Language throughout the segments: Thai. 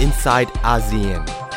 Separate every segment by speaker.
Speaker 1: inside ASEAN.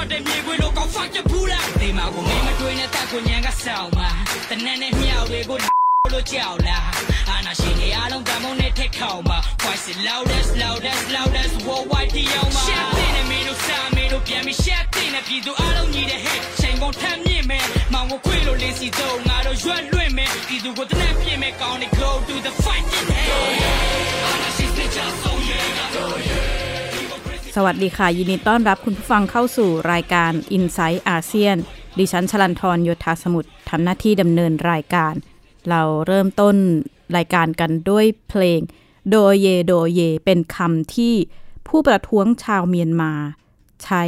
Speaker 2: ထွက်တဲ့မြေခွေလို့ကောက်ဖတ်ချက်ဘူးလားဒီမှာကိုမင်းမတွေးနဲ့တက်ကိုညံကဆောင်မှာတနက်နဲ့မြောက်တွေကိုလို့ကြောက်လားအာနာရှင်တွေအားလုံးကမုန်းနဲ့ထက်ခေါင်မှာ voice is loudest loudest loudest worldwide ဒီအောင်မှာရှက်တဲ့နဲ့မင်းတို့စာမင်းတို့ပြန်ပြီးရှက်တဲ့နဲ့ပြည်သူအားလုံးညီတဲ့ hit ချိန်ကုန်ထမ်းမြင့်မယ်မောင်ကိုခွေလို့လင်းစီတော့ငါတို့ရွက်လွင့်မယ်ပြည်သူကိုတနက်ပြင့်မယ်ကောင်းနေ go to the fight in hell အာနာရှင်တွေကြောက်ဆုံးရဲ့ငါတို့
Speaker 3: สวัสดีค่ะ ยินดีต้อนรับคุณผู้ฟังเข้าสู่รายการ i n s i ซต์อาเซียนดิฉันชลันทรโยธาสมุทรทำหน้าที่ดำเนินรายการ เราเริ่มต้นรายการกันด้วยเพลง โดเยโดเย เป็นคำที่ผู้ประท้วงชาวเมียนมา ใช้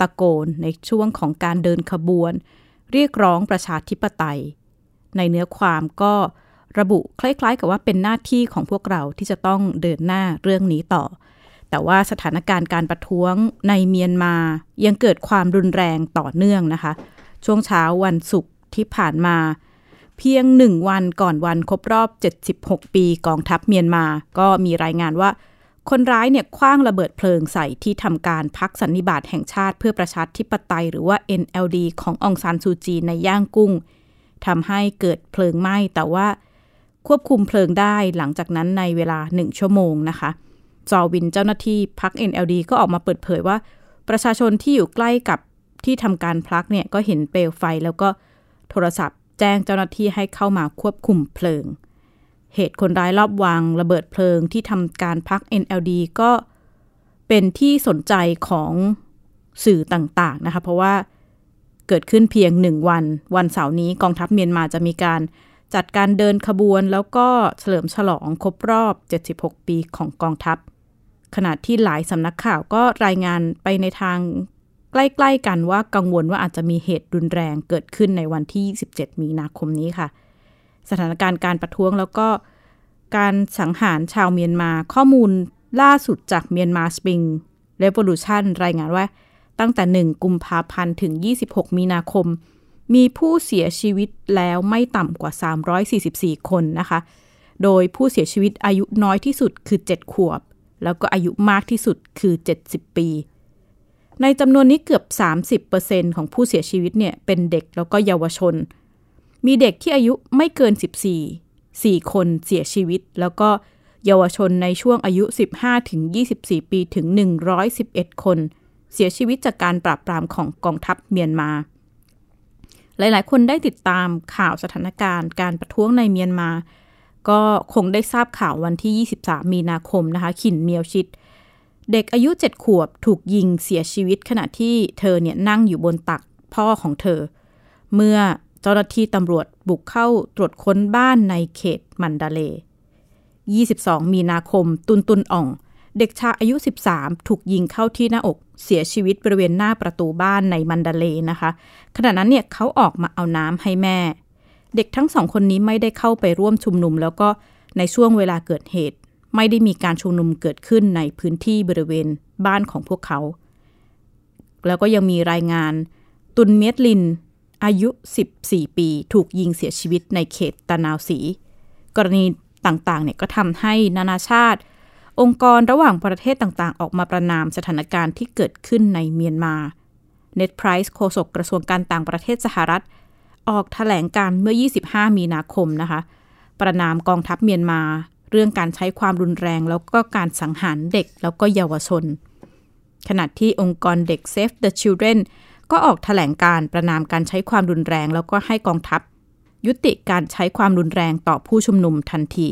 Speaker 3: ตะโกนในช่วงของการเดินขบวน เรียกร้องประชาธิปไตย ในเนื้อความก็ระบุคล้ายๆ กับว่าเป็นหน้าที่ของพวกเราที่จะต้องเดินหน้าเรื่องนี้ต่อ แต่ว่าสถานการณ์การประท้วงในเมียนมายังเกิดความรุนแรงต่อเนื่องนะคะ ช่วงเช้าวันศุกร์ที่ผ่านมา เพียงหนึ่งวันก่อนวันครบรอบ 76 ปีกองทัพเมียนมา ก็มีรายงานว่า คนร้ายเนี่ยคว้างระเบิดเพลิงใส่ที่ทำการพักสันนิบาตแห่งชาติเพื่อประชาธิปไตยหรือว่า NLD ขององซานซูจีในย่างกุ้งทำให้เกิดเพลิงไหม้แต่ว่าควบคุมเพลิงได้หลังจากนั้นในเวลาหนึ่งชั่วโมงนะคะ จอวินเจ้าหน้าที่พัก NLD ก็ออกมาเปิดเผยว่า ประชาชนที่อยู่ใกล้กับที่ทำการพลักเนี่ยก็เห็นเปลวไฟแล้วก็โทรศัพท์ แจ้งเจ้าหน้าที่ให้เข้ามาควบคุมเพลิง เหตุคนร้ายรอบวางระเบิดเพลิงที่ทำการพัก NLD ก็เป็นที่สนใจของสื่อต่างๆนะคะ เพราะว่าเกิดขึ้นเพียงหนึ่งวัน วันเสาร์นี้กองทัพเมียนมาจะมีการจัดการเดินขบวน แล้วก็เฉลิมฉลองครบรอบ 76 ปีของกองทัพ ขณะที่หลายสำนักข่าวก็รายงานไปในทางใกล้ ๆ กันว่ากังวลว่าอาจจะมีเหตุรุนแรงเกิดขึ้นในวันที่ 27 มีนาคมนี้ค่ะ สถานการณ์การประท้วงแล้วก็การสังหารชาวเมียนมาข้อมูลล่าสุดจากเมียนมาสปริงเร v o l u ชันรายงานว่าตั้งแต่ 1 กุมภาพันธ์ถึง 26 มีนาคม มีผู้เสียชีวิตแล้วไม่ต่ำกว่า 344 คนนะคะ โดยผู้เสียชีวิตอายุน้อยที่สุดคือ 7 ขวบ แล้วก็อายุมากที่สุดคือ 70 ปี ในจำนวนนี้เกือบ 30%ของผู้เสียชีวิตเนี่ยเป็นเด็กแล้วก็เยาวชน มีเด็กที่อายุไม่เกิน 14 4 คนเสียชีวิต แล้วก็เยาวชนในช่วงอายุ 15ถึง24 ปีถึง 111 คน เสียชีวิตจากการปราบปรามของกองทัพเมียนมา หลายๆ คนได้ติดตามข่าวสถานการณ์การประท้วงในเมียนมา ก็คงได้ทราบข่าววันที่ 23 มีนาคมนะคะ ขินเมียวชิด เด็กอายุ 7 ขวบถูกยิงเสียชีวิต ขณะที่เธอเนี่ยนั่งอยู่บนตักพ่อของเธอ เมื่อเจ้าหน้าที่ตำรวจบุกเข้าตรวจค้นบ้านในเขตมันดาเล 22 มีนาคม ตุนตุนอ่อง เด็กชายอายุ 13 ถูกยิงเข้าที่หน้าอกเสียชีวิตบริเวณหน้าประตูบ้านในมันดาเลนะคะ ขณะนั้นเนี่ยเขาออกมาเอาน้ำให้แม่ เด็กทั้งสองคนนี้ไม่ได้เข้าไปร่วมชุมนุม แล้วก็ในช่วงเวลาเกิดเหตุ ไม่ได้มีการชุมนุมเกิดขึ้นในพื้นที่บริเวณบ้านของพวกเขา แล้วก็ยังมีรายงาน ตุนเมียดลิน อายุ 14 ปี ถูกยิงเสียชีวิตในเขตตะนาวสี กรณีต่างๆเนี่ยก็ทำให้นานาชาติ องค์กรระหว่างประเทศต่างๆ ออกมาประนามสถานการณ์ที่เกิดขึ้นในเมียนมาเน็ตไพรส์โฆษกกระทรวงการต่างประเทศสหรัฐ ออกแถลงการเมื่อ 25 มีนาคมนะคะ ประนามกองทัพเมียนมา เรื่องการใช้ความรุนแรง แล้วก็การสังหารเด็กแล้วก็เยาวชน ขณะที่องค์กรเด็ก Save the Children ก็ออกแถลงการประนามการใช้ความรุนแรง แล้วก็ให้กองทัพ ยุติการใช้ความรุนแรงต่อผู้ชุมนุมทันที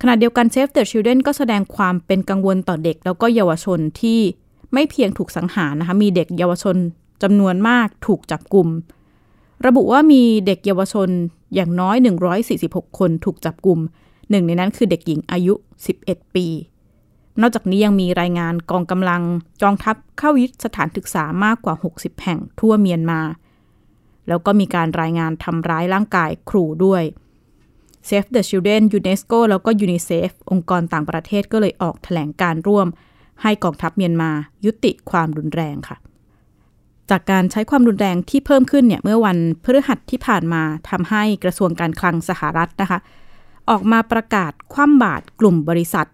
Speaker 3: ขณะเดียวกัน Save the Children ก็แสดงความเป็นกังวลต่อเด็ก แล้วก็เยาวชนที่ไม่เพียงถูกสังหารนะคะ มีเด็กเยาวชนจำนวนมากถูกจับกลุ่ม ระบุว่ามีเด็กเยาวชนอย่างน้อย 146 คนถูกจับกลุ่มหนึ่งในนั้นคือเด็กหญิงอายุ 11 ปี นอกจากนี้ยังมีรายงานกองกำลังกองทัพเข้ายึดสถานศึกษามากกว่า 60 แห่งทั่วเมียนมา แล้วก็มีการรายงานทำร้ายร่างกายครูด้วย Save the Children UNESCO แล้วก็ UNICEF องค์กรต่างประเทศก็เลยออกแถลงการร่วม ให้กองทัพเมียนมายุติความรุนแรงค่ะ จากการใช้ความรุนแรงที่เพิ่มขึ้นเนี่ยเมื่อวันพฤหัสที่ผ่านมาทำให้กระทรวงการคลังสหรัฐนะคะ ออกมาประกาศคว่ำบาตรกลุ่มบริษัท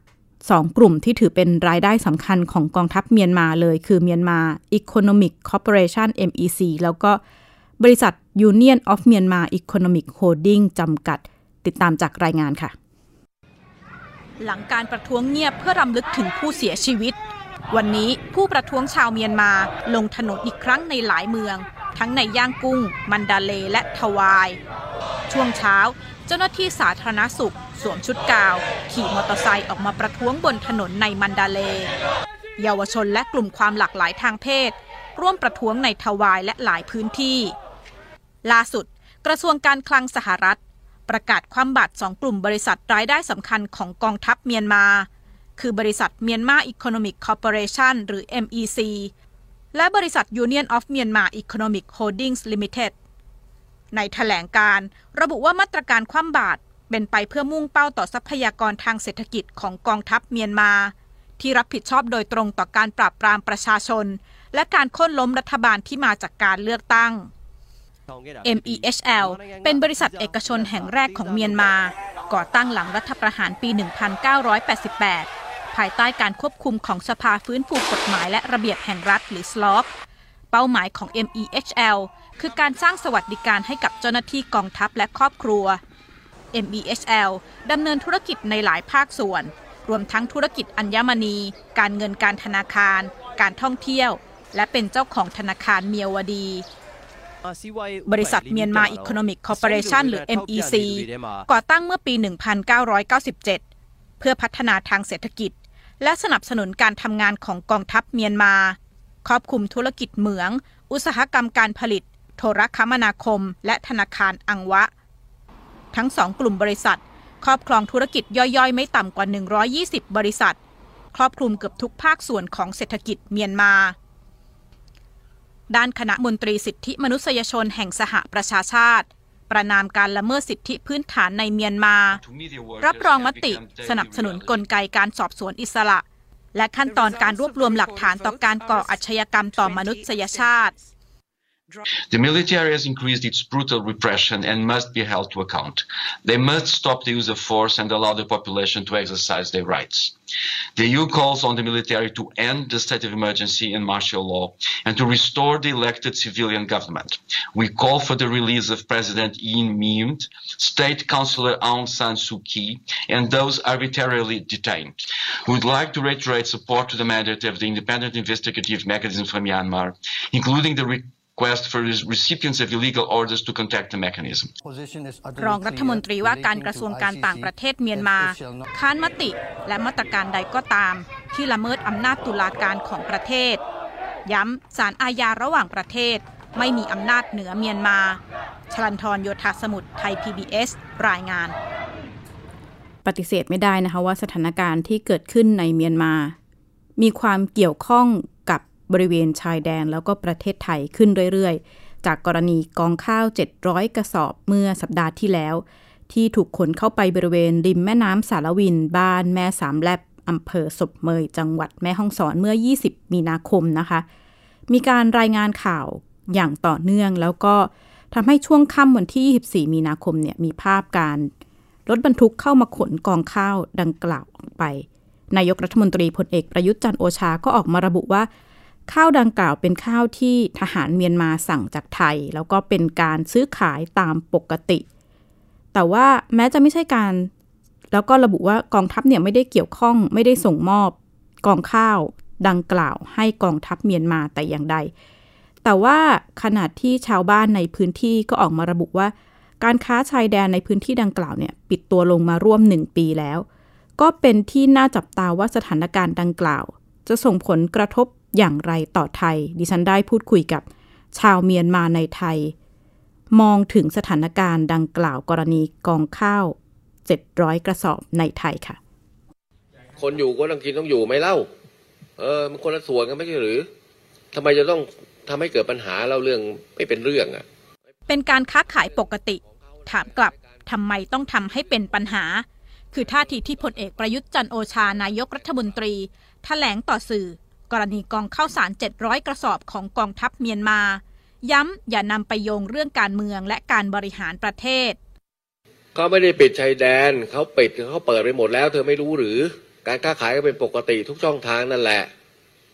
Speaker 3: สองกลุ่มที่ถือเป็นรายได้สำคัญของกองทัพเมียนมาเลย คือเมียนมา Economic Corporation MEC แล้วก็บริษัท Union of Myanmar Economic Holding จำกัด ติดตามจากรายงานค่ะ หลังการประท้วงเงียบเพื่อรำลึกถึงผู้เสียชีวิต วันนี้ผู้ประท้วงชาวเมียนมาลงถนนอีกครั้งในหลายเมือง ทั้งในย่างกุ้ง มันดาเลและทวาย ช่วงเช้า เจ้าหน้าที่สาธารณสุข สวมชุดกาว ขี่มอเตอร์ไซค์ออกมาประท้วงบนถนนในมันดาเล เยาวชนและกลุ่มความหลากหลายทางเพศ ร่วมประท้วงในทวายและหลายพื้นที่ ล่าสุด กระทรวงการคลังสหรัฐ ประกาศความบาดสองกลุ่มบริษัทรายได้สำคัญของกองทัพเมียนมา คือบริษัทเมียนมาอีโคโนมิกคอร์ปอเรชันหรือ MEC และบริษัท Union of Myanmar Economic Holdings Limited ในแถลงการระบุว่ามาตรการคว่ำบาตรเป็นไปเพื่อมุ่งเป้าต่อทรัพยากรทางเศรษฐกิจของกองทัพเมียนมา ที่รับผิดชอบโดยตรงต่อการปราบปรามประชาชน และการโค่นล้มรัฐบาลที่มาจากการเลือกตั้ง MEHL เป็นบริษัทเอกชนแห่งแรกของเมียนมา ก่อตั้งหลังรัฐประหารปี 1988 ภายใต้การควบคุมของสภาฟื้นฟูกฎหมายและระเบียบแห่งรัฐหรือ SLOC เป้าหมายของ MEHL คือการสร้างสวัสดิการให้กับเจ้าหน้าที่กองทัพและครอบครัว MEHL ดำเนินธุรกิจในหลายภาคส่วน รวมทั้งธุรกิจอัญมณี การเงินการธนาคาร การท่องเที่ยว และเป็นเจ้าของธนาคารเมียวดี บริษัทเมียนมาอีโคโนมิกคอร์ปอเรชันหรือ MEC ก่อตั้งเมื่อปี 1997 เพื่อพัฒนาทางเศรษฐกิจ และสนับสนุนการทำงานของกองทัพเมียนมา ครอบคลุมธุรกิจเหมือง อุตสาหกรรมการผลิต โทรคมนาคม และธนาคารอังวะ ทั้งสองกลุ่มบริษัท ครอบครองธุรกิจย่อยๆ ไม่ต่ำกว่า 120 บริษัท ครอบคลุมเกือบทุกภาคส่วนของเศรษฐกิจเมียนมา ด้านคณะมนตรีสิทธิมนุษยชนแห่งสหประชาชาติ ประนามการละเมิดสิทธิพื้นฐานในเมียนมา รับรองมติสนับสนุนกลไกการสอบสวนอิสระ และขั้นตอนการรวบรวมหลักฐานต่อการก่ออาชญากรรมต่อมนุษยชาติ
Speaker 1: The military has increased its brutal repression and must be held to account. They must stop the use of force and allow the population to exercise their rights. The EU calls on the military to end the state of emergency and martial law and to restore the elected civilian government. We call for the release of President Yin Myint, State Councillor Aung San Suu Kyi, and those arbitrarily detained. We would like to reiterate support to the mandate of the Independent Investigative Mechanism for Myanmar, including the request for recipients of illegal orders to contact the mechanism.
Speaker 3: รองรัฐมนตรีว่าการกระทรวงการต่างประเทศเมียนมา ค้านมติและมาตรการใดก็ตาม ที่ละเมิดอำนาจตุลาการของประเทศ ย้ำสารอาญาระหว่างประเทศ ไม่มีอำนาจเหนือเมียนมาชลันทรโยธาสมุทรไทย PBS รายงาน ปฏิเสธไม่ได้นะคะว่าสถานการณ์ที่เกิดขึ้นในเมียนมา มีความเกี่ยวข้องกั บริเวณชายแดนแล้วก็ประเทศไทยขึ้นเรื่อยๆ จากกรณีกองข้าว 700 กระสอบเมื่อสัปดาห์ที่แล้ว ที่ถูกขนเข้าไปบริเวณริมแม่น้ำสารวิน บ้านแม่สามแลบอำเภอศพเมยจังหวัดแม่ฮ่องสอนเมื่อ 20 มีนาคมนะคะ มีการรายงานข่าวอย่างต่อเนื่องแล้วก็ทำให้ช่วงค่ำวันที่ 24 มีนาคมเนี่ยมีภาพการรถบรรทุกเข้ามาขนกองข้าวดังกล่าวออกไป นายกรัฐมนตรีพลเอกประยุทธ์จันโอชาก็ออกมาระบุว่า ข้าวดังกล่าวเป็นข้าวที่ทหารเมียนมาสั่งจากไทย แล้วก็เป็นการซื้อขายตามปกติ แต่ว่าแม้จะไม่ใช่การ แล้วก็ระบุว่ากองทัพเนี่ยไม่ได้เกี่ยวข้องไม่ได้ส่งมอบกองข้าวดังกล่าวให้กองทัพเมียนมาแต่อย่างใด แต่ว่าขณะที่ชาวบ้านในพื้นที่ก็ออกมาระบุว่า การค้าชายแดนในพื้นที่ดังกล่าวเนี่ยปิดตัวลงมาร่วมหนึ่งปีแล้ว ก็เป็นที่น่าจับตาว่าสถานการณ์ดังกล่าว จะส่งผลกระทบ อย่างไรต่อไทย ดิฉันได้พูดคุยกับชาวเมียนมาในไทย มองถึงสถานการณ์ดังกล่าวกรณีกองข้าว 700 กระสอบในไทยค่ะ
Speaker 4: คนอยู่ก็ต้องกินต้องอยู่ไหมเล่า เออมันคนละส่วนกันไม่ใช่หรือทำไมจะต้องทำให้เกิดปัญหาเราเรื่องไม่เป็นเรื่องอะ
Speaker 5: เป็นการค้าขายปกติ ถามกลับทำไมต้องทำให้เป็นปัญหา คือท่าทีที่พลเอกประยุทธ์จันทร์โอชานายกรัฐมนตรีถแถลงต่อสื่อ กรณีกองข้าวสาร 700 กระสอบของกองทัพเมียนมา ย้ำอย่านำไปโยงเรื่องการเมืองและการบริหารประเทศ
Speaker 4: เขาไม่ได้ปิดชายแดนเขาปิดเขาเปิดไปหมดแล้ว เธอไม่รู้หรือ การค้าขายก็เป็นปกติทุกช่องทางนั่นแหละ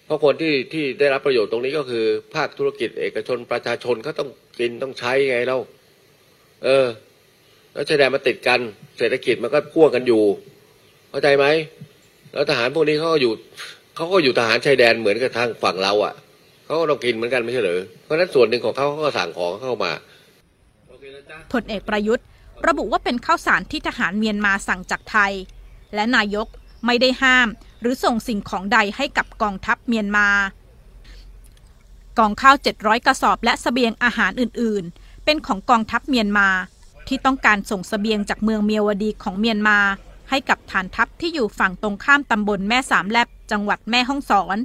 Speaker 4: เพราะคนที่ที่ได้รับประโยชน์ตรงนี้ก็คือ ภาคธุรกิจเอกชนประชาชนเขาต้องกินต้องใช้ไงเล่าเออ แล้วชายแดนมาติดกัน เศรษฐกิจมันก็พ่วงกันอยู่ เข้าใจไหมแล้วทหารพวกนี้เขาก็อยู่ เขาก็อยู่ทหารชายแดนเหมือนกับทางฝั่งเราอะเขาก็ต้องกินเหมือนกันไม่ใช่หรือเพราะนั้นส่วนหนึ่งของเขาเขาก็สั่งของเข้ามา
Speaker 5: พลเอกประยุทธ์ ระบุว่าเป็นข้าวสารที่ทหารเมียนมาสั่งจากไทย และนายกไม่ได้ห้าม หรือส่งสิ่งของใดให้กับกองทัพเมียนมา กองข้าว 700 กระสอบและสเสบียงอาหารอื่น ๆ เป็นของกองทัพเมียนมาที่ต้องการส่งสเสบียงจากเมืองเมียวดีของเมียนมา ให้กับฐานทัพที่อยู่ฝั่งตรงข้ามตำบลแม่สามแลบจังหวัดแม่ฮ่องสอน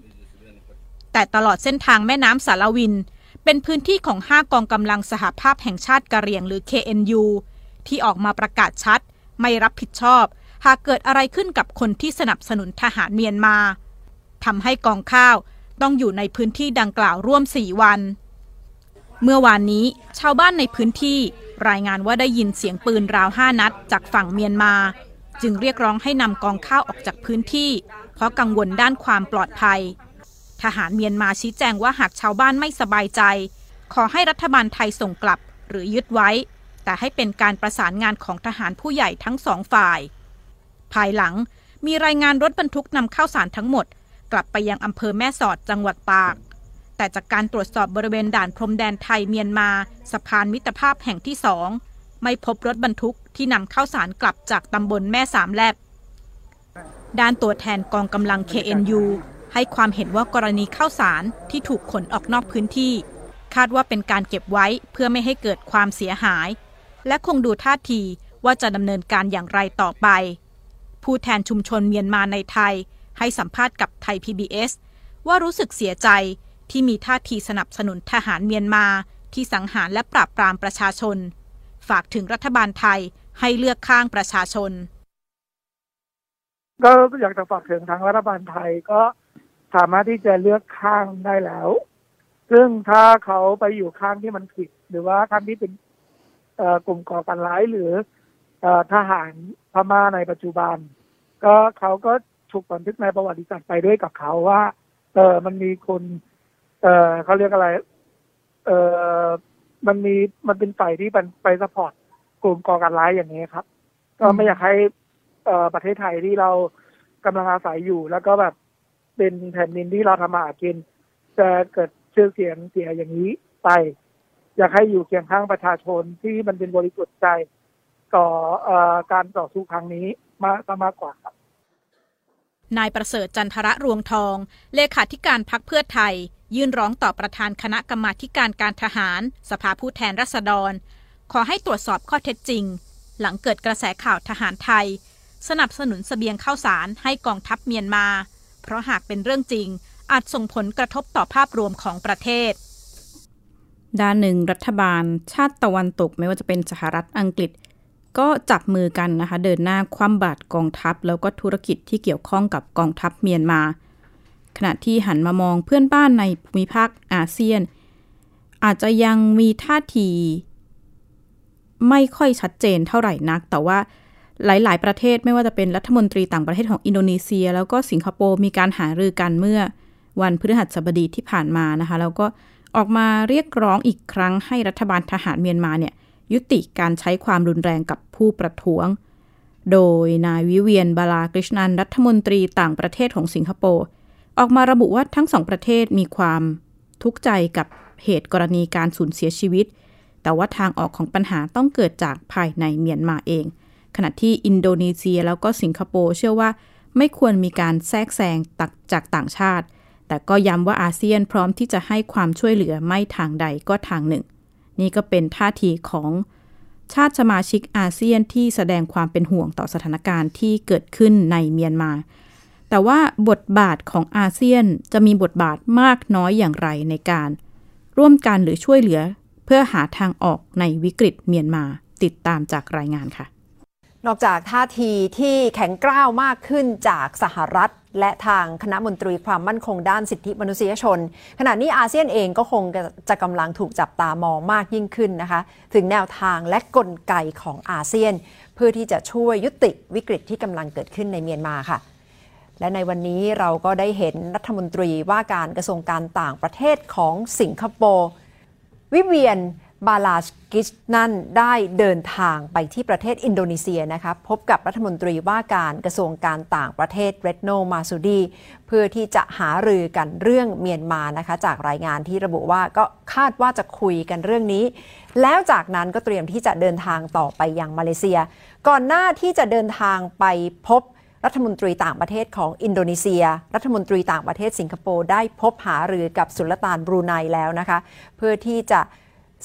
Speaker 5: แต่ตลอดเส้นทางแม่น้ำสารวิน เป็นพื้นที่ของ 5 กองกำลังสหภาพแห่งชาติกะเหรี่ยงหรือ KNU ที่ออกมาประกาศชัด ไม่รับผิดชอบ หากเกิดอะไรขึ้นกับคนที่สนับสนุนทหารเมียนมาทำให้กองข้าวต้องอยู่ในพื้นที่ดังกล่าวร่วม 4 วัน เมื่อวานนี้ชาวบ้านในพื้นที่รายงานว่าได้ยินเสียงปืนราวห้านัดจากฝั่งเมียนมา จึงเรียกร้องให้นำกองข้าวออกจากพื้นที่ เพราะกังวลด้านความปลอดภัย ทหารเมียนมาชี้แจงว่าหากชาวบ้านไม่สบายใจ ขอให้รัฐบาลไทยส่งกลับหรือยึดไว้ แต่ให้เป็นการประสานงานของทหารผู้ใหญ่ทั้งสองฝ่าย ภายหลังมีรายงานรถบรรทุกนำข้าวสารทั้งหมด กลับไปยังอำเภอแม่สอดจังหวัดตากแต่จากการตรวจสอบบริเวณด่านพรมแดนไทยเมียนมาสะพานมิตรภาพแห่งที่สองไม่พบรถบรรทุก ที่นำข้าวสารกลับจากตำบลแม่สามแลบ ด้านตัวแทนกองกำลัง KNU ให้ความเห็นว่ากรณีข้าวสารที่ถูกขนออกนอกพื้นที่ คาดว่าเป็นการเก็บไว้เพื่อไม่ให้เกิดความเสียหาย และคงดูท่าทีว่าจะดำเนินการอย่างไรต่อไป ผู้แทนชุมชนเมียนมาในไทย ให้สัมภาษณ์กับไทย PBS ว่ารู้สึกเสียใจที่มีท่าทีสนับสนุนทหารเมียนมาที่สังหารและปราบปรามประชาชน ฝากถึงรัฐบาลไทย ให้เลือกข้างประชาชน
Speaker 6: ก็อยากจะฝากถึงทางรัฐบาลไทยก็สามารถที่จะเลือกข้างได้แล้ว ซึ่งถ้าเขาไปอยู่ข้างที่มันผิด หรือว่าข้างที่เป็นกลุ่มก่อการร้ายหรืออทหารพม่าในปัจจุบัน ก็เขาก็ถูกบันทึกในประวัติศาสตร์ไปด้วยกับเขาว่า เออมันมีคน เออเขาเรียกอะไร เออมันมีมันเป็นฝ่ายที่มันไปสปอร์ต กลุ่มก่อการร้ายอย่างนี้ครับ ก็ไม่อยากให้เอ่อประเทศไทยที่เรากำลังอาศัยอยู่ แล้วก็แบบเป็นแผ่นดินที่เราทำมาหากิน จะเกิดชื่อเสียงเสียอย่างนี้ไป อยากให้อยู่เคียงข้างประชาชนที่มันเป็นบริสุทธิ์ใจต่ออการต่อสู้ครั้งนี้มากมากกว่าครับ
Speaker 5: นายประเสริฐจันทระรวงทอง เลขาธิการพักเพื่อไทย ยื่นร้องต่อประธานคณะกรรมาธิการการทหาร สภาผู้แทนราษฎร ขอให้ตรวจสอบข้อเท็จจริง หลังเกิดกระแสข่าวทหารไทย สนับสนุนสเสบียงข้าวสารให้กองทัพเมียนมา เพราะหากเป็นเรื่องจริง อาจส่งผลกระทบต่อภาพรวมของประเทศ
Speaker 3: ด้านหนึ่งรัฐบาล ชาติตะวันตกไม่ว่าจะเป็นสหรัฐอังกฤษ ก็จับมือกันนะคะ เดินหน้าคว่ำบาตรกองทัพ แล้วก็ธุรกิจที่เกี่ยวข้องกับกองทัพเมียนมา ขณะที่หันมามองเพื่อนบ้านในภูมิภาคอาเซียน อาจจะยังมีท่าที ไม่ค่อยชัดเจนเท่าไหร่นัก แต่ว่าหลาย ๆ ประเทศไม่ว่าจะเป็นรัฐมนตรีต่างประเทศของอินโดนีเซีย แล้วก็สิงคโปร์มีการหารือกันเมื่อวันพฤหัสบดีที่ผ่านมานะคะ แล้วก็ออกมาเรียกร้องอีกครั้งให้รัฐบาลทหารเมียนมาเนี่ยยุติการใช้ความรุนแรงกับผู้ประท้วง โดยนายวิเวียนบาลากริชนันรัฐมนตรีต่างประเทศของสิงคโปร์ออกมาระบุว่าทั้งสองประเทศมีความทุกข์ใจกับเหตุกรณีการสูญเสียชีวิต แต่ว่าทางออกของปัญหาต้องเกิดจากภายในเมียนมาเอง ขณะที่อินโดนีเซียแล้วก็สิงคโปร์เชื่อว่า ไม่ควรมีการแทรกแซงตักจากต่างชาติ แต่ก็ย้ำว่าอาเซียนพร้อมที่จะให้ความช่วยเหลือไม่ทางใดก็ทางหนึ่ง นี่ก็เป็นท่าทีของชาติสมาชิกอาเซียนที่แสดงความเป็นห่วงต่อสถานการณ์ที่เกิดขึ้นในเมียนมา แต่ว่าบทบาทของอาเซียนจะมีบทบาทมากน้อยอย่างไรในการ ร่วมกันหรือช่วยเหลือ พื่อหาทางออกในวิกฤตเมียนมาติดตามจากรายงานค่ะ
Speaker 7: นอกจากท่าทีที่แข็งกร้าวมากขึ้นจากสหรัฐ และทางคณะมนตรีความมั่นคงด้านสิทธิมนุษยชน ขณะนี้อาเซียนเองก็คงจะกำลังถูกจับตามองมากยิ่งขึ้นนะคะ ถึงแนวทางและกลไกของอาเซียน เพื่อที่จะช่วยยุติวิกฤตที่กำลังเกิดขึ้นในเมียนมาค่ะและในวันนี้เราก็ได้เห็นรัฐมนตรีว่าการกระทรวงการต่างประเทศของสิงคโปร์ วิเวียนบาลาสกิชนั่นได้เดินทางไปที่ประเทศอินโดนีเซียนะคะพบกับรัฐมนตรีว่าการกระทรวงการต่างประเทศเรดโนมาซูดี เพื่อที่จะหารือกันเรื่องเมียนมานะคะ จากรายงานที่ระบุว่าก็คาดว่าจะคุยกันเรื่องนี้ แล้วจากนั้นก็เตรียมที่จะเดินทางต่อไปยังมาเลเซีย ก่อนหน้าที่จะเดินทางไปพบ รัฐมนตรีต่างประเทศของอินโดนีเซีย รัฐมนตรีต่างประเทศสิงคโปร์ได้พบหารือกับสุลต่านบรูไนแล้วนะคะ เพื่อที่จะ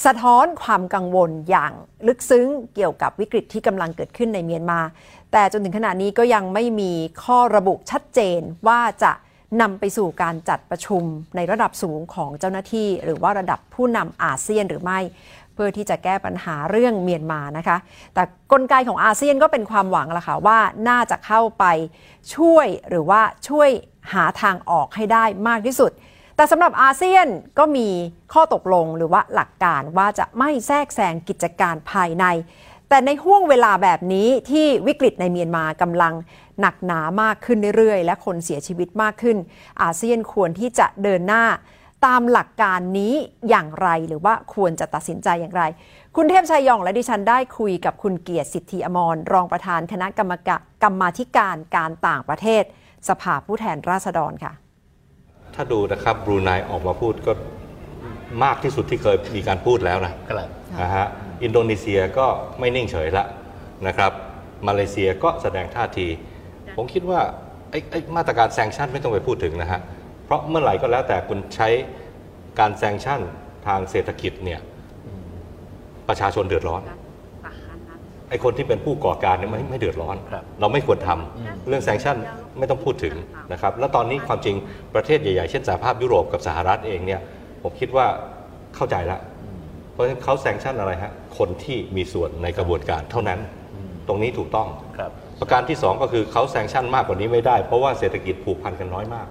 Speaker 7: สะท้อนความกังวลอย่างลึกซึ้งเกี่ยวกับวิกฤตที่กำลังเกิดขึ้นในเมียนมา แต่จนถึงขณะนี้ก็ยังไม่มีข้อระบุชัดเจนว่าจะ นำไปสู่การจัดประชุมในระดับสูงของเจ้าหน้าที่ หรือว่าระดับผู้นำอาเซียนหรือไม่ เพื่อที่จะแก้ปัญหาเรื่องเมียนมานะคะ แต่กลไกของอาเซียนก็เป็นความหวังละค่ะว่าน่าจะเข้าไปช่วยหรือว่าช่วยหาทางออกให้ได้มากที่สุด แต่สำหรับอาเซียนก็มีข้อตกลงหรือว่าหลักการว่าจะไม่แทรกแซงกิจการภายใน แต่ในห่วงเวลาแบบนี้ที่วิกฤตในเมียนมากำลัง หนักหนามากขึ้นเรื่อยๆ และคนเสียชีวิตมากขึ้น อาเซียนควรที่จะเดินหน้าตามหลักการนี้อย่างไรหรือว่าควรจะตัดสินใจอย่างไร คุณเทพชัยยองและดิฉันได้คุยกับคุณเกียรติสิทธิอมรรองประธานคณะกรรมกกรรมาธิการการต่างประเทศ สภาผู้แทนราษฎรค่ะ
Speaker 8: ถ้าดูนะครับบรูไนออกมาพูดก็มากที่สุดที่เคยมีการพูดแล้วนะครับนะฮะอินโดนีเซียก็ไม่นิ่งเฉยละนะครับ มาเลเซียก็แสดงท่าที ผมคิดว่าไอ้ไอ้มาตรการแซงชั่นไม่ต้องไปพูดถึงนะฮะ เพราะเมื่อไหร่ก็แล้วแต่คุณใช้การแซงชั่นทางเศรษฐกิจเนี่ยประชาชนเดือดร้อน ไอ้คนที่เป็นผู้ก่อการเนี่ยไม่ไม่เดือดร้อน
Speaker 9: ครับ
Speaker 8: เราไม่ควรทำเรื่องแซงชั่นไม่ต้องพูดถึงนะครับ แล้วตอนนี้ความจริงประเทศใหญ่ๆ เช่นสหภาพยุโรปกับสหรัฐเองเนี่ยผมคิดว่าเข้าใจแล้วเพราะฉะนั้นเขาแซงชั่นอะไรฮะ คนที่มีส่วนในกระบวนการเท่านั้น ตรงนี้ถูกต้อง
Speaker 9: ครับ
Speaker 8: ประการที่สองก็คือเขาแซงชั่นมากกว่านี้ไม่ได้ เพราะว่าเศรษฐกิจผูกพันกันน้อยมาก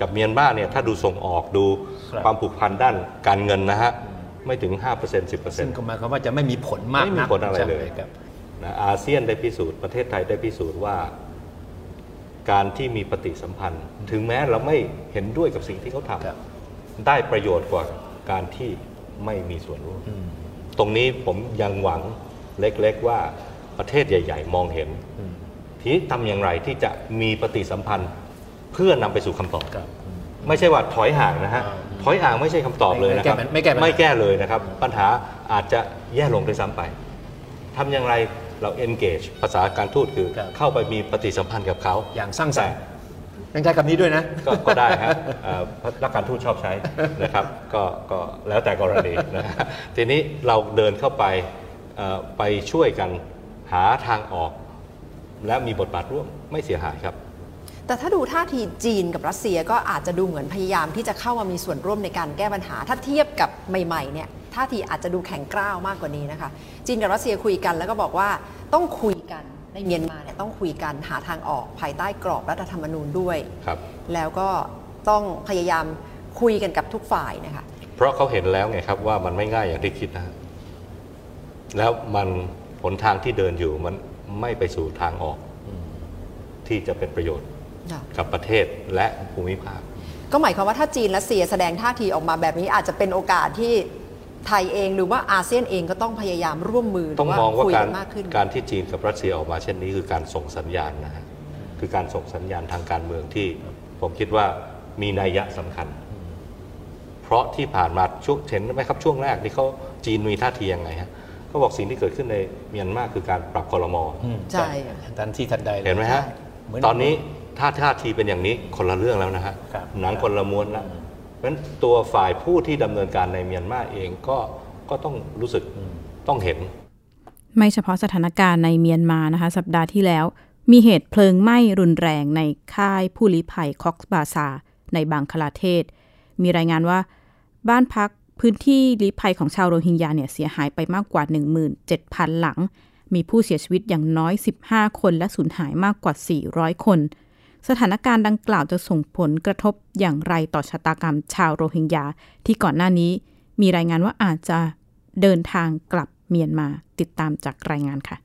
Speaker 8: กับเมียนมาเนี่ยถ้าดูส่งออกดู
Speaker 9: ครับ
Speaker 8: ความผูกพันด้านการเงินนะฮะไม่ถึง5%
Speaker 9: ซึ่ง
Speaker 8: 10%
Speaker 9: ก็หมายความว่าจะไม่มีผลมาก
Speaker 8: ไม่มี
Speaker 9: นัก
Speaker 8: ผลอะไรเลย
Speaker 9: ใช่ครับ
Speaker 8: นะอาเซียนได้พิสูจน์ประเทศไทยได้พิสูจน์ว่า การที่มีปฏิสัมพันธ์ ถึงแม้เราไม่เห็นด้วยกับสิ่งที่เขาท
Speaker 9: ครับำ
Speaker 8: ได้ประโยชน์กว่าการที่ไม่มีส่วนร่วม ตรงนี้ผมยังหวังเล็กๆว่า ประเทศใหญ่ ๆ มองเห็น ทีนี้ทำอย่างไรที่จะมีปฏิสัมพันธ์เพื่อนำไปสู่คำตอบ
Speaker 9: ครับ
Speaker 8: ไม่ใช่ว่าถอยห่างนะฮะ
Speaker 9: อ่า
Speaker 8: ถอยห่างไม่ใช่คำตอบเลยนะครับ
Speaker 9: ไม่แก้ปัญหา
Speaker 8: ไม่แก้เลยนะครับ ปัญหาอาจจะแย่ลงด้วยซ้ำไปทำอย่างไรเรา engage ภาษาการทูตคือ
Speaker 9: ครับ
Speaker 8: เข้าไปมีปฏิสัมพันธ์กับเขา
Speaker 9: อย่างสร้างสรรค์ยังใช้คำนี้ด้วยนะ
Speaker 8: ก็ก็ได้ฮะเอ่อนักการทูตชอบใช้นะครับ ก็ก็แล้วแต่กรณีนะฮะทีนี้เราเดินเข้าไปเอ่อไปช่วยกัน หาทางออก และมีบทบาทร่วมไม่เสียหายครับ
Speaker 7: แต่ถ้าดูท่าทีจีนกับรัสเซียก็อาจจะดูเหมือนพยายามที่จะเข้ามามีส่วนร่วมในการแก้ปัญหา ถ้าเทียบกับใหม่ๆเนี่ยท่าทีอาจจะดูแข็งกร้าวมากกว่านี้นะคะ จีนกับรัสเซียคุยกันแล้วก็บอกว่าต้องคุยกันในเมียนมาเนี่ยต้องคุยกันหาทางออกภายใต้กรอบรัฐธรรมนูญด้วย
Speaker 8: ครับ
Speaker 7: แล้วก็ต้องพยายามคุยกันกับทุกฝ่ายนะคะ
Speaker 8: เพราะเขาเห็นแล้วไงครับว่ามันไม่ง่ายอย่างที่คิดนะฮะแล้วมัน หนทางที่เดินอยู่มันไม่ไปสู่ทางออกที่จะเป็นประโยชน์กับประเทศและภูมิภาค
Speaker 7: ก็หมายความว่าถ้าจีนรัสเซียแสดงท่าทีออกมาแบบนี้อาจจะเป็นโอกาสที่ไทยเองหรือว่าอาเซียนเองก็ต้องพยายามร่วมมือหรื
Speaker 8: ต้องมองว่า
Speaker 7: คุย
Speaker 8: การ
Speaker 7: กันมากขึ้น
Speaker 8: การที่จีนกับรัสเซียออกมาเช่นนี้คือการส่งสัญญาณนะฮะคือการส่งสัญญาณทางการเมืองที่ ผมคิดว่ามีนัยยะสำคัญ เพราะที่ผ่านมาช่วงเห็นไหมครับช่วงแรกที่เขาจีนมีท่าทียังไงฮะ เขาบอกสิ่งที่เกิดขึ้นในเมียนมาคือการปรับคอรมอ
Speaker 7: ใช่
Speaker 9: ทันทีทันใดลย
Speaker 8: เห็นไหมฮะ
Speaker 9: เหมือน
Speaker 8: ตอนนี้ถ้าท่าทีเป็นอย่างนี้คนละเรื่องแล้วนะฮะ
Speaker 9: ครับ
Speaker 8: หนังคนละม้วนแล้วเพราะฉะนั้นตัวฝ่ายผู้ที่ดำเนินการในเมียนมาเองก็ก็ต้องรู้สึกต้องเห็น
Speaker 3: ไม่เฉพาะสถานการณ์ในเมียนมานะคะ สัปดาห์ที่แล้ว มีเหตุเพลิงไหม้รุนแรงในค่ายผู้ลี้ภัยคอกส์บาซาในบังคลาเทศ มีรายงานว่า บ้านพัก พื้นที่ลี้ภัยของชาวโรฮิงญาเนี่ยเสียหายไปมากกว่า 17,000 หลัง มีผู้เสียชีวิตอย่างน้อย 15 คนและสูญหายมากกว่า 400 คน สถานการณ์ดังกล่าวจะส่งผลกระทบอย่างไรต่อชะตากรรมชาวโรฮิงญาที่ก่อนหน้านี้ มีรายงานว่าอาจจะเดินทางกลับเมียนมาติดตามจากรายงานค่ะ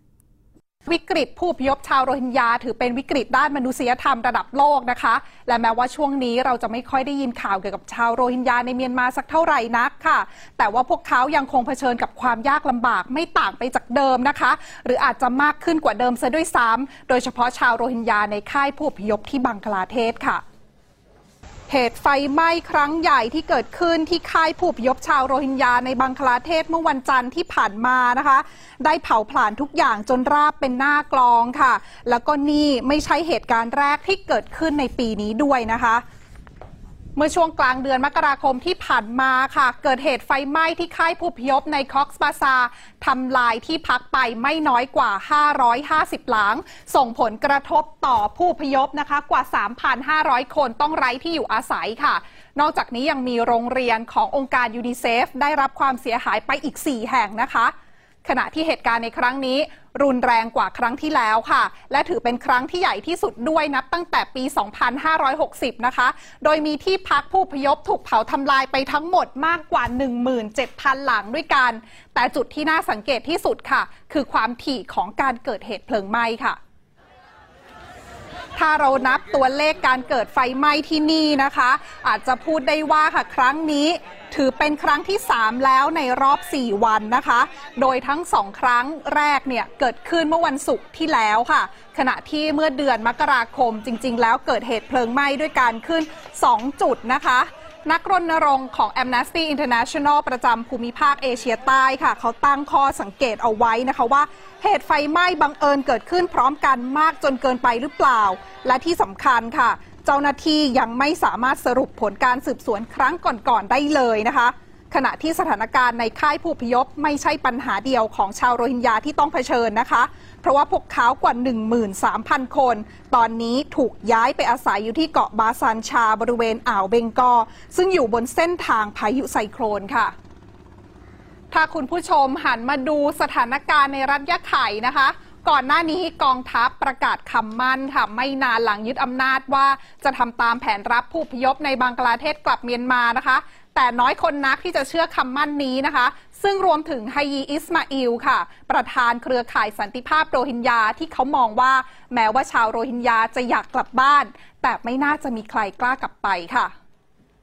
Speaker 10: วิกฤตผู้พยพชาวโรฮิงญาถือเป็นวิกฤตด้านมนุษยธรรมระดับโลกนะคะ และแม้ว่าช่วงนี้เราจะไม่ค่อยได้ยินข่าวเกี่ยวกับชาวโรฮิงญาในเมียนมาสักเท่าไหร่นักค่ะ แต่ว่าพวกเขายังคงเผชิญกับความยากลำบากไม่ต่างไปจากเดิมนะคะ หรืออาจจะมากขึ้นกว่าเดิมซะด้วยซ้ำโดยเฉพาะชาวโรฮิงญาในค่ายผู้พยพที่บังคลาเทศค่ะ เหตุไฟไหม้ครั้งใหญ่ที่เกิดขึ้นที่ค่ายผู้พยพชาวโรฮิงญาในบังคลาเทศเมื่อวันจันทร์ที่ผ่านมานะคะ ได้เผาผลาญทุกอย่างจนราบเป็นหน้ากลองค่ะ แล้วก็นี่ไม่ใช่เหตุการณ์แรกที่เกิดขึ้นในปีนี้ด้วยนะคะ เมื่อช่วงกลางเดือนมกราคมที่ผ่านมาค่ะ เกิดเหตุไฟไหม้ที่ค่ายผู้อพยพในคอกส์บาซาทำลายที่พักไปไม่น้อยกว่า 550 หลัง ส่งผลกระทบต่อผู้พยพนะคะกว่า 3,500 คนต้องไร้ที่อยู่อาศัยค่ะ นอกจากนี้ยังมีโรงเรียนขององค์การยูนิเซฟได้รับความเสียหายไปอีก 4 แห่งนะคะ ขณะที่เหตุการณ์ในครั้งนี้ รุนแรงกว่าครั้งที่แล้วค่ะ และถือเป็นครั้งที่ใหญ่ที่สุดด้วยนับตั้งแต่ปี 2560 นะคะ โดยมีที่พักผู้พยพถูกเผาทำลายไปทั้งหมดมากกว่า 17,000 หลังด้วยกัน แต่จุดที่น่าสังเกตที่สุดค่ะ คือความถี่ของการเกิดเหตุเพลิงไหม้ค่ะ ถ้าเรานับตัวเลขการเกิดไฟไหม้ที่นี่นะคะ อาจจะพูดได้ว่าค่ะครั้งนี้ถือเป็นครั้งที่ 3 แล้วในรอบ 4 วันนะคะ โดยทั้งสองครั้งแรกเนี่ยเกิดขึ้นเมื่อวันศุกร์ที่แล้วค่ะ ขณะที่เมื่อเดือนมกราคมจริง ๆ แล้วเกิดเหตุเพลิงไหม้ด้วยการขึ้น 2 จุดนะคะ นักรณรงค์ของ Amnesty International ประจำภูมิภาคเอเชียใต้ค่ะ เขาตั้งข้อสังเกตเอาไว้นะคะว่า เหตุไฟไหม้บังเอิญเกิดขึ้นพร้อมกันมากจนเกินไปหรือเปล่า และที่สำคัญค่ะ เจ้าหน้าที่ยังไม่สามารถสรุปผลการสืบสวนครั้งก่อนๆได้เลยนะคะขณะที่สถานการณ์ในค่ายผู้พยพไม่ใช่ปัญหาเดียวของชาวโรฮิงญาที่ต้องเผชิญนะคะ เพราะว่าพวกเขากว่า 13,000 คน ตอนนี้ถูกย้ายไปอาศัยอยู่ที่เกาะบาซานชาบริเวณอ่าวเบงกอ ซึ่งอยู่บนเส้นทางพายุไซโครนค่ะถ้าคุณผู้ชมหันมาดูสถานการณ์ในรัฐยะไข่นะคะ ก่อนหน้านี้กองทัพประกาศคำมั่นค่ะไม่นานหลังยึดอำนาจว่าจะทำตามแผนรับผู้พยพในบังกลาเทศกลับเมียนมานะคะ แต่น้อยคนนักที่จะเชื่อคำมั่นนี้นะคะ ซึ่งรวมถึงไฮยีอิสมาอิลค่ะ ประธานเครือข่ายสันติภาพโรฮิงญาที่เขามองว่าแม้ว่าชาวโรฮิงญาจะอยากกลับบ้าน แต่ไม่น่าจะมีใครกล้ากลับไปค่ะ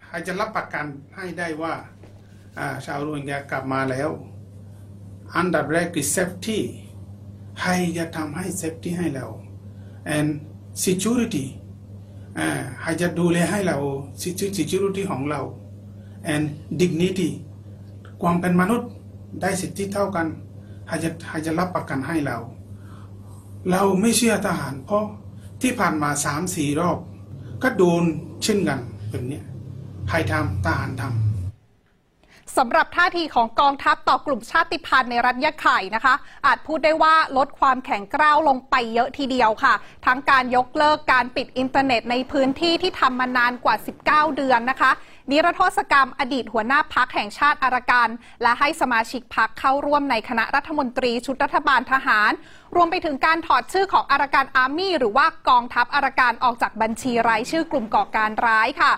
Speaker 11: ใครจะรับประกันให้ได้ว่าชาวโรฮิงญากลับมาแล้ว อันดับแรกคือ safety ใครจะทำให้ safety ให้เรา and security ใครจะดูแลให้เรา security ของเรา and dignity ความเป็นมนุษย์ได้สิทธิเท่ากันใครจะใครจะรับประกันให้เรา เราไม่เชื่อทหาร เพราะที่ผ่านมาสามสี่รอบ ก็โดนเช่นกันแบบนี้ใครทำทหารทำ
Speaker 10: สำหรับท่าทีของกองทัพต่อกลุ่มชาติพันธุ์ในรัฐยะไข่นะคะ อาจพูดได้ว่าลดความแข็งกร้าวลงไปเยอะทีเดียวค่ะ ทั้งการยกเลิกการปิดอินเทอร์เน็ตในพื้นที่ที่ทำมานานกว่า 19 เดือนนะคะ นิรโทษกรรมอดีตหัวหน้าพักแห่งชาติอารากันและให้สมาชิกพักเข้าร่วมในคณะรัฐมนตรีชุดรัฐบาลทหาร รวมไปถึงการถอดชื่อของอารากันอาร์มี่หรือว่ากองทัพอารากันออกจากบัญชีรายชื่อกลุ่มก่อการร้ายค่ะ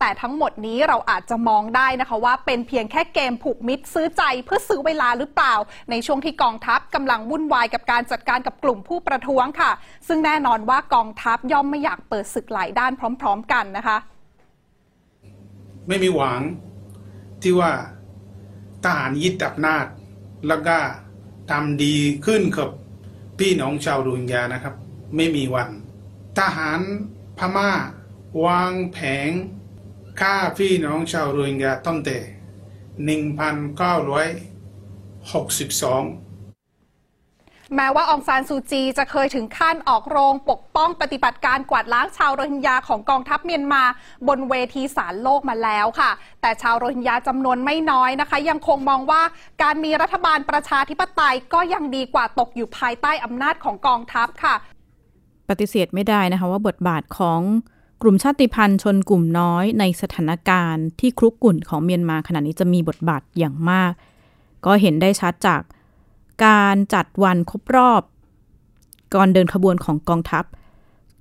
Speaker 10: แต่ทั้งหมดนี้เราอาจจะมองได้นะคะว่าเป็นเพียงแค่เกมผูกมิตรซื้อใจเพื่อซื้อเวลาหรือเปล่า ในช่วงที่กองทัพกำลังวุ่นวายกับการจัดการกับกลุ่มผู้ประท้วงค่ะ ซึ่งแน่นอนว่ากองทัพย่อมไม่อยากเปิดศึกหลายด้านพร้อม ๆ กันนะคะ
Speaker 11: ไม่มีหวังที่ว่าทหารยึดอำนาจแล้วก็ทำดีขึ้นกับพี่น้องชาวรฮิงญานะครับ ไม่มีวัน ทหารพม่าวางแผง ฆ่าพี่น้องชาวโรฮิงญาตั้งแต่1962
Speaker 10: แม้ว่าองซานซูจีจะเคยถึงขั้นออกโรงปกป้องปฏิบัติการกวาดล้างชาวโรฮิงญาของกองทัพเมียนมาบนเวทีศาลโลกมาแล้วค่ะ แต่ชาวโรฮิงญาจำนวนไม่น้อยนะคะ ยังคงมองว่าการมีรัฐบาลประชาธิปไตยก็ยังดีกว่าตกอยู่ภายใต้อำนาจของกองทัพค่ะ
Speaker 3: ปฏิเสธไม่ได้นะคะว่าบทบาทของ กลุ่มชาติพันธุ์ชนกลุ่มน้อยในสถานการณ์ที่ครุกกุ่นของเมียนมาขณะนี้จะมีบทบาทอย่างมาก ก็เห็นได้ชัดจากการจัดวันครบรอบก่อนเดินขบวนของกองทัพ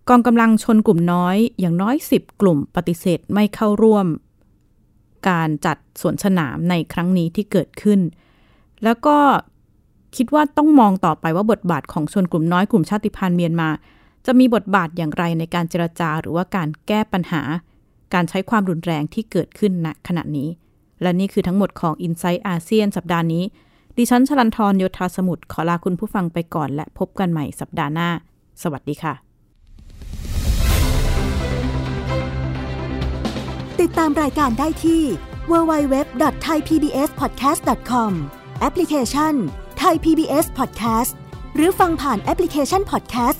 Speaker 3: กองกำลังชนกลุ่มน้อยอย่างน้อย 10 กลุ่มปฏิเสธไม่เข้าร่วม การจัดสวนสนามในครั้งนี้ที่เกิดขึ้น แล้วก็คิดว่าต้องมองต่อไปว่าบทบาทของชนกลุ่มน้อยกลุ่มชาติพันธุ์เมียนมา จะมีบทบาทอย่างไรในการเจรจาหรือว่าการแก้ปัญหา การใช้ความรุนแรงที่เกิดขึ้นณขณะนี้ และนี่คือทั้งหมดของ i n s i ซต์อาเซียนสัปดาห์นี้ ดิฉันชลันทรโยธาสมุทรขอลาคุณผู้ฟังไปก่อนและพบกันใหม่สัปดาห์หน้า สวัสดีค่ะ
Speaker 12: ติดตามรายการได้ที่ www.thaipbspodcast.com แอปพลิเคชัน Thai PBS Podcast หรือฟังผ่านแอปพลิเคชัน Podcast